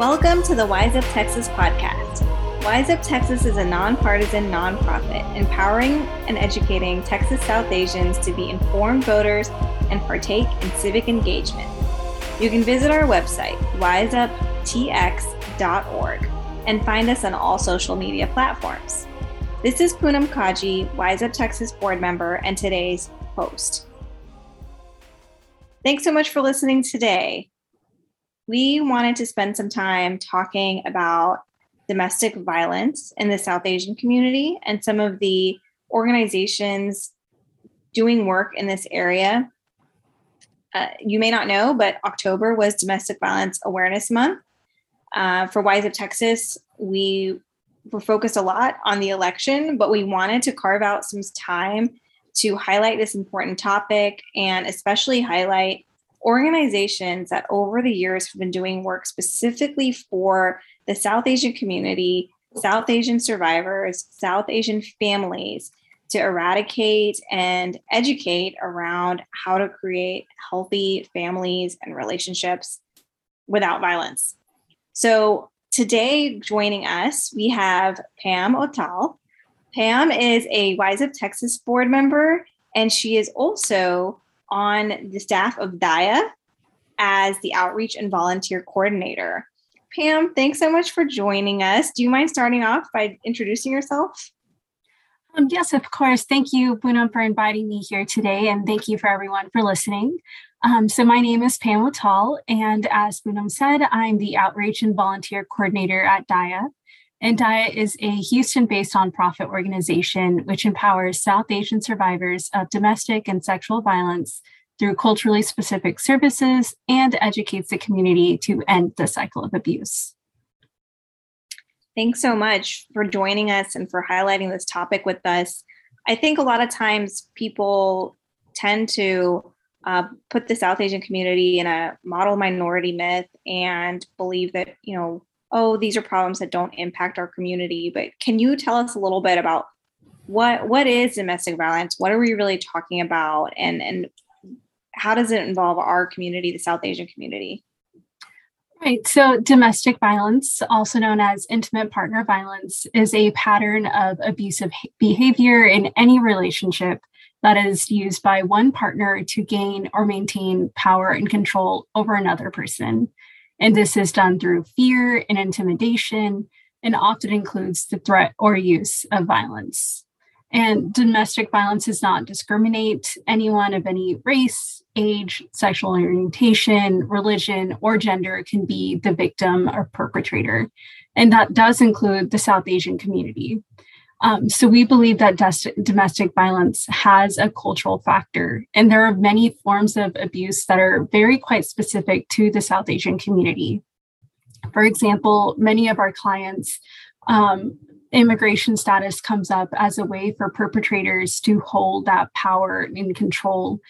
Welcome to the Wise Up Texas podcast. Wise Up Texas is a nonpartisan nonprofit empowering and educating Texas South Asians to be informed voters and partake in civic engagement. You can visit our website, wiseuptx.org, and find us on all social media platforms. This is Poonam Kaji, Wise Up Texas board member, and today's host. Thanks so much for listening today. We wanted to spend some time talking about domestic violence in the South Asian community and some of the organizations doing work in this area. Uh, you may not know, but October was Domestic Violence Awareness Month. Uh, for Wise Up Texas, we were focused a lot on the election, but we wanted to carve out some time to highlight this important topic and especially highlight organizations that over the years have been doing work specifically for the South Asian community, South Asian survivors, South Asian families to eradicate and educate around how to create healthy families and relationships without violence. So, today joining us, we have Pam Otal. Pam is a Wise Up Texas board member, and she is also on the staff of Daya as the outreach and volunteer coordinator. Pam, thanks so much for joining us. Do you mind starting off by introducing yourself? Um, yes, of course. Thank you, Poonam, for inviting me here today, and thank you for everyone for listening. Um, so, my name is Pam Otal, and as Poonam said, I'm the outreach and volunteer coordinator at Daya. And is a Houston based nonprofit organization which empowers South Asian survivors of domestic and sexual violence through culturally specific services and educates the community to end the cycle of abuse. Thanks so much for joining us and for highlighting this topic with us. I think a lot of times people tend to uh, put the South Asian community in a model minority myth and believe that, you know, oh, these are problems that don't impact our community. But can you tell us a little bit about what what is domestic violence? What are we really talking about? And and how does it involve our community, the South Asian community? Right. So, domestic violence, also known as intimate partner violence, is a pattern of abusive behavior in any relationship that is used by one partner to gain or maintain power and control over another person. And this is done through fear and intimidation, and often includes the threat or use of violence. And domestic violence does not discriminate anyone of any race, age, sexual orientation, religion, or gender can be the victim or perpetrator. And that does include the South Asian community. Um, so we believe that des- domestic violence has a cultural factor, and there are many forms of abuse that are very quite specific to the South Asian community. For example, many of our clients um, immigration status comes up as a way for perpetrators to hold that power and control.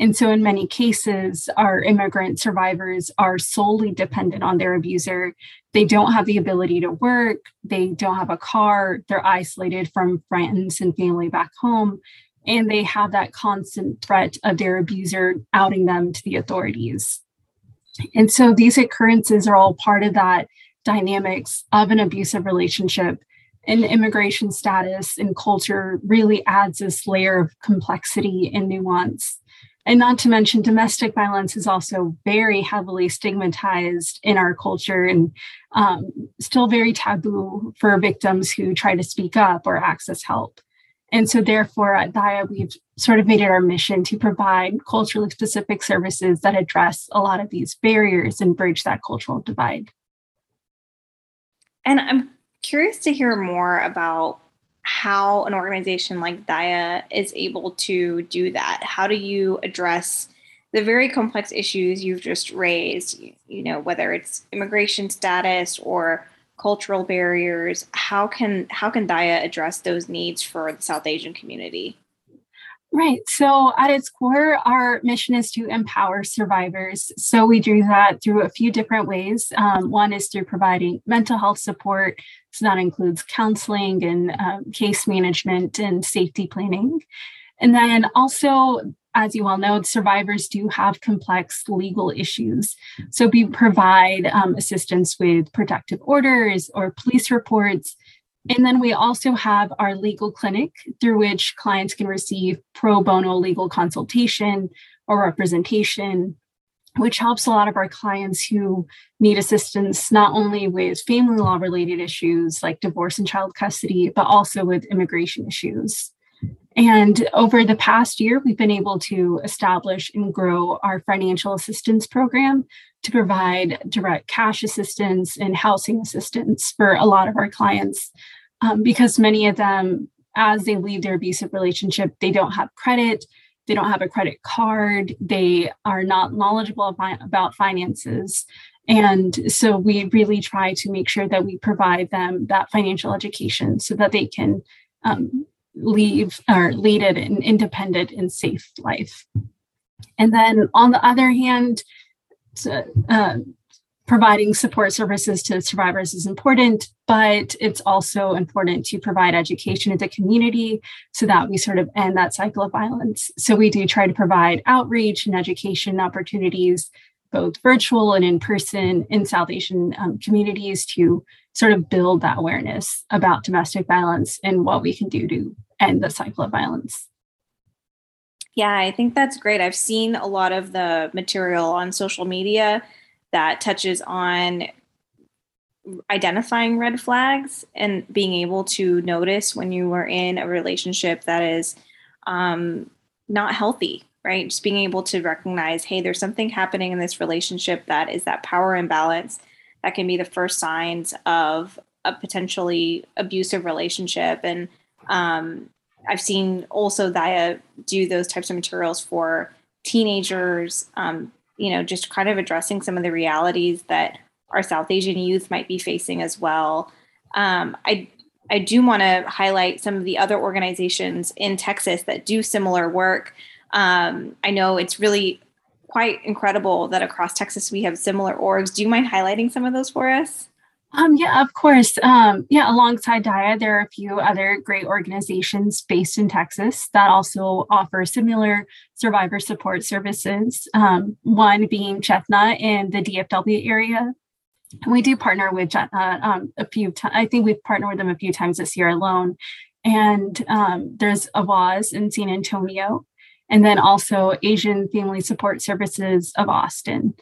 And so, in many cases, our immigrant survivors are solely dependent on their abuser. They don't have the ability to work, they don't have a car, they're isolated from friends and family back home, and they have that constant threat of their abuser outing them to the authorities. And so, these occurrences are all part of that dynamics of an abusive relationship and immigration status and culture really adds this layer of complexity and nuance. And not to mention, domestic violence is also very heavily stigmatized in our culture and um, still very taboo for victims who try to speak up or access help. And so, therefore, at Daya, we've sort of made it our mission to provide culturally specific services that address a lot of these barriers and bridge that cultural divide. And I'm curious to hear more about how an organization like Daya is able to do that. How do you address the very complex issues you've just raised, you know, whether it's immigration status or cultural barriers, how can how can Daya address those needs for the South Asian community? Right. So, at its core, our mission is to empower survivors. So, we do that through a few different ways. Um, one is through providing mental health support. So, that includes counseling and um, case management and safety planning. And then also, as you all know, survivors do have complex legal issues. So we provide um, assistance with protective orders or police reports. And then we also have our legal clinic through which clients can receive pro bono legal consultation or representation, which helps a lot of our clients who need assistance not only with family law related issues like divorce and child custody, but also with immigration issues. And over the past year, we've been able to establish and grow our financial assistance program to provide direct cash assistance and housing assistance for a lot of our clients um, because many of them, as they leave their abusive relationship, they don't have credit, they don't have a credit card, they are not knowledgeable about finances. And so we really try to make sure that we provide them that financial education so that they can um, leave or lead an independent and safe life. And then on the other hand, uh, providing support services to survivors is important, but it's also important to provide education to the community so that we sort of end that cycle of violence. So we do try to provide outreach and education opportunities, both virtual and in person in South Asian um, communities to sort of build that awareness about domestic violence and what we can do to end the cycle of violence. Yeah, I think that's great. I've seen a lot of the material on social media that touches on identifying red flags and being able to notice when you are in a relationship that is um, not healthy, right? Just being able to recognize, hey, there's something happening in this relationship that is that power imbalance that can be the first signs of a potentially abusive relationship. And um, I've seen also Daya do those types of materials for teenagers, um, you know, just kind of addressing some of the realities that our South Asian youth might be facing as well. Um, I I do want to highlight some of the other organizations in Texas that do similar work. Um, I know it's really quite incredible that across Texas we have similar orgs. Do you mind highlighting some of those for us? Um, yeah, of course. Um, yeah, alongside Daya, there are a few other great organizations based in Texas that also offer similar survivor support services. Um, one being Chetna in the DFW area. We do partner with Chetna um, a few times. I think we've partnered with them a few times this year alone. And um, there's Awaz in San Antonio, and then also Asian Family Support Services of Austin.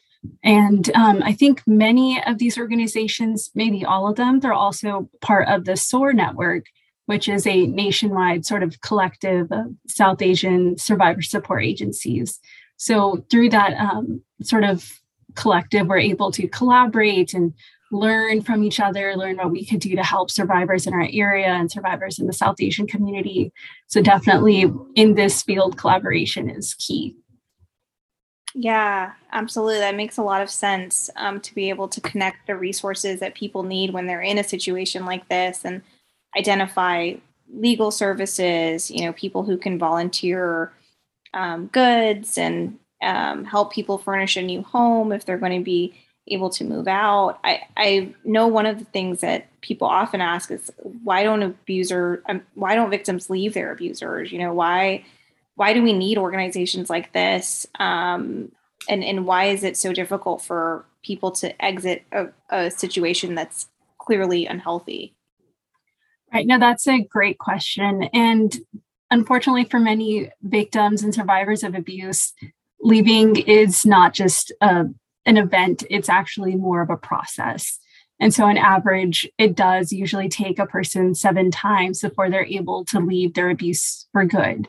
And um, I think many of these organizations, maybe all of them, they're also part of the SOAR network, which is a nationwide sort of collective of South Asian survivor support agencies. So through that um, sort of collective, we're able to collaborate and learn from each other, learn what we could do to help survivors in our area and survivors in the South Asian community. So definitely in this field, collaboration is key. Yeah, absolutely. That makes a lot of sense um, to be able to connect the resources that people need when they're in a situation like this and identify legal services, you know, people who can volunteer um, goods and um, help people furnish a new home if they're going to be able to move out. I, I know one of the things that people often ask is why don't abuser, um, why don't victims leave their abusers? You know, why why do we need organizations like this? Um, and, and why is it so difficult for people to exit a, a situation that's clearly unhealthy? Right. Now, that's a great question. And unfortunately, for many victims and survivors of abuse, leaving is not just a, an event, it's actually more of a process. And so, on average, it does usually take a person seven times before they're able to leave their abuse for good.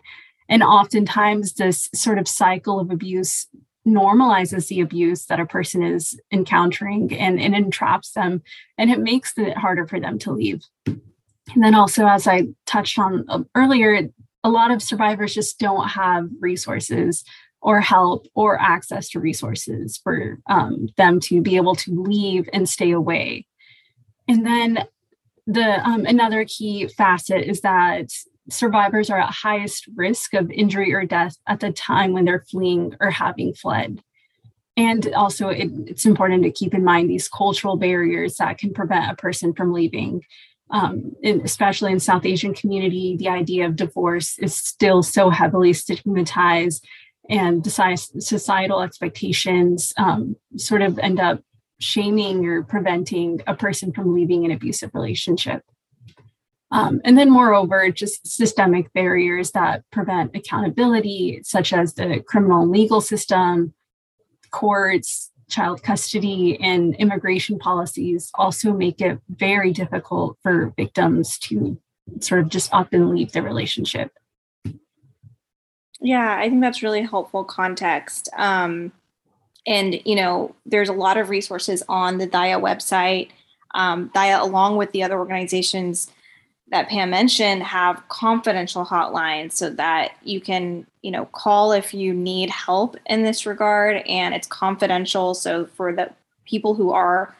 And oftentimes, this sort of cycle of abuse normalizes the abuse that a person is encountering and, and entraps them, and it makes it harder for them to leave. And then, also, as I touched on um, earlier, a lot of survivors just don't have resources or help or access to resources for um, them to be able to leave and stay away. And then the um, another key facet is that survivors are at highest risk of injury or death at the time when they're fleeing or having fled. And also, it, it's important to keep in mind these cultural barriers that can prevent a person from leaving. Um, in, especially in South Asian community, the idea of divorce is still so heavily stigmatized, and societal expectations um, sort of end up shaming or preventing a person from leaving an abusive relationship. Um, and then, moreover, just systemic barriers that prevent accountability, such as the criminal legal system, courts, child custody, and immigration policies, also make it very difficult for victims to sort of just up and leave the relationship. Yeah, I think that's really helpful context. Um, and, you know, there's a lot of resources on the Daya website. Um, Daya, along with the other organizations that Pam mentioned, have confidential hotlines so that you can, you know, call if you need help in this regard. And it's confidential. So for the people who are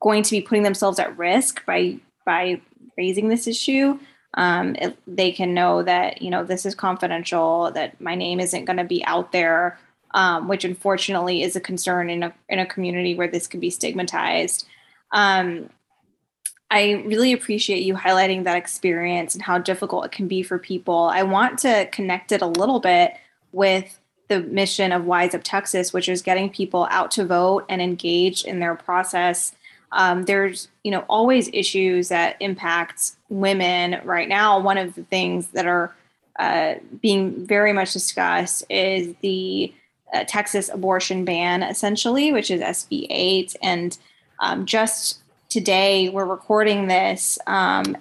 going to be putting themselves at risk by by raising this issue, um, it, they can know that you know this is confidential that my name isn't going to be out there um, which unfortunately is a concern in a, in a community where this can be stigmatized um, i really appreciate you highlighting that experience and how difficult it can be for people. I want to connect it a little bit with the mission of wise up texas which is getting people out to vote and engaged in their process. Um, there's you know always issues that impact women right now. One of the things that are uh, being very much discussed is the uh, texas abortion ban essentially which is sb 8 and um, just today we're recording this um,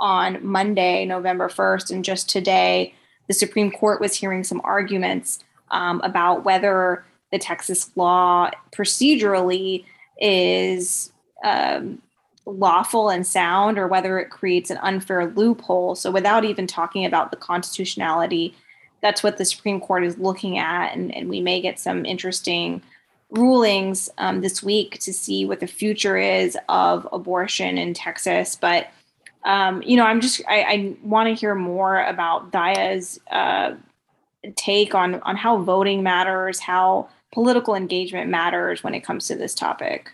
on monday november 1st and just today the supreme court was hearing some arguments um, about whether the texas law procedurally is um, lawful and sound or whether it creates an unfair loophole. So, without even talking about the constitutionality, that's what the Supreme Court is looking at. And, and we may get some interesting rulings um, this week to see what the future is of abortion in Texas. But, um, you know, I'm just, I, I want to hear more about Daya's uh, take on, on how voting matters, how political engagement matters when it comes to this topic.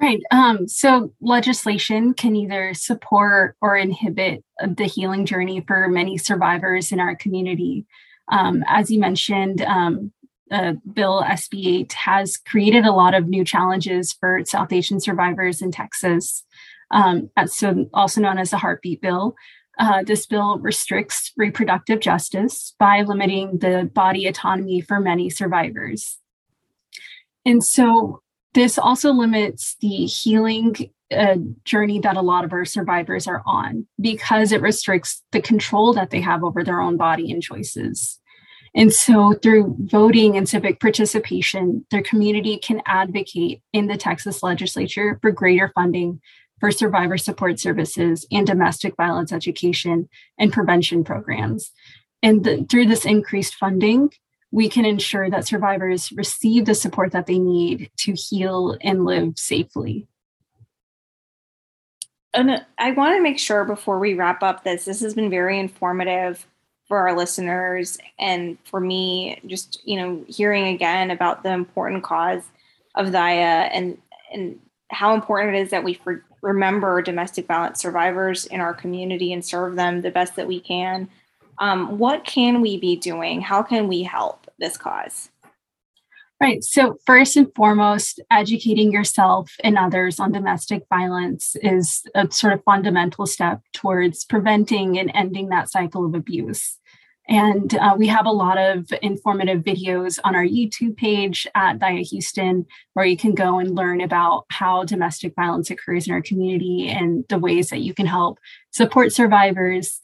Right. Um, so legislation can either support or inhibit the healing journey for many survivors in our community. Um, as you mentioned, um, uh, Bill SB 8 has created a lot of new challenges for South Asian survivors in Texas, um, so also known as the Heartbeat Bill. Uh, this bill restricts reproductive justice by limiting the body autonomy for many survivors. And so this also limits the healing uh, journey that a lot of our survivors are on because it restricts the control that they have over their own body and choices. And so, through voting and civic participation, their community can advocate in the Texas legislature for greater funding for survivor support services and domestic violence education and prevention programs. And the, through this increased funding, we can ensure that survivors receive the support that they need to heal and live safely. And I want to make sure before we wrap up this, this has been very informative for our listeners and for me, just you know, hearing again about the important cause of Daya and and how important it is that we for, remember domestic violence survivors in our community and serve them the best that we can um, what can we be doing? How can we help this cause? Right. So, first and foremost, educating yourself and others on domestic violence is a sort of fundamental step towards preventing and ending that cycle of abuse. And uh, we have a lot of informative videos on our YouTube page at Daya Houston, where you can go and learn about how domestic violence occurs in our community and the ways that you can help support survivors,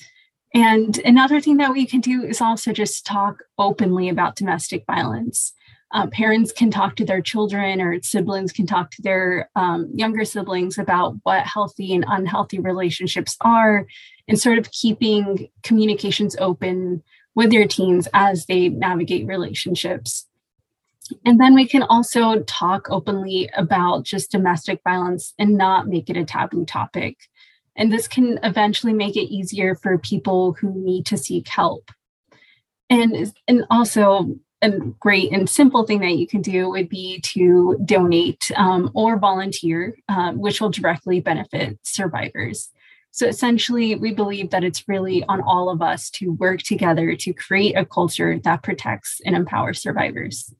and another thing that we can do is also just talk openly about domestic violence. Uh, parents can talk to their children, or siblings can talk to their um, younger siblings about what healthy and unhealthy relationships are, and sort of keeping communications open with your teens as they navigate relationships. And then we can also talk openly about just domestic violence and not make it a taboo topic. And this can eventually make it easier for people who need to seek help. And, and also, a great and simple thing that you can do would be to donate um, or volunteer, um, which will directly benefit survivors. So essentially, we believe that it's really on all of us to work together to create a culture that protects and empowers survivors.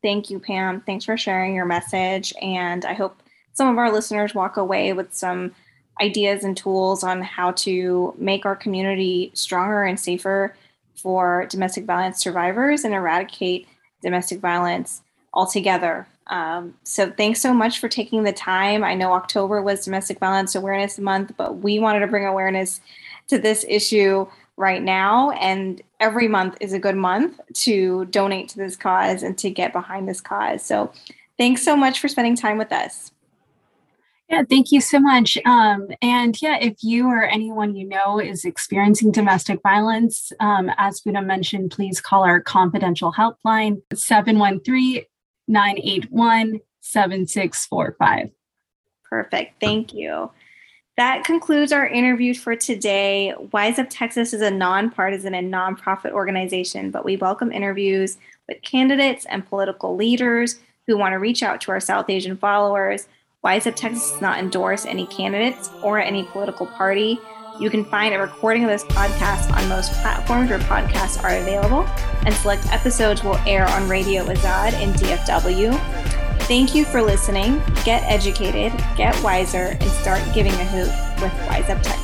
Thank you, Pam. Thanks for sharing your message. And I hope some of our listeners walk away with some ideas and tools on how to make our community stronger and safer for domestic violence survivors and eradicate domestic violence altogether. Um, so thanks so much for taking the time. I know October was Domestic Violence Awareness Month, but we wanted to bring awareness to this issue right now. And every month is a good month to donate to this cause and to get behind this cause. So thanks so much for spending time with us. Yeah, thank you so much. Um, and yeah, if you or anyone you know is experiencing domestic violence, um, as Poonam mentioned, please call our confidential helpline 713 981 7645. Perfect. Thank you. That concludes our interview for today. Wise Up Texas is a nonpartisan and nonprofit organization, but we welcome interviews with candidates and political leaders who want to reach out to our South Asian followers. Wise Up Texas does not endorse any candidates or any political party. You can find a recording of this podcast on most platforms where podcasts are available, and select episodes will air on Radio Azad in DFW. Thank you for listening. Get educated, get wiser, and start giving a hoot with Wise Up Texas.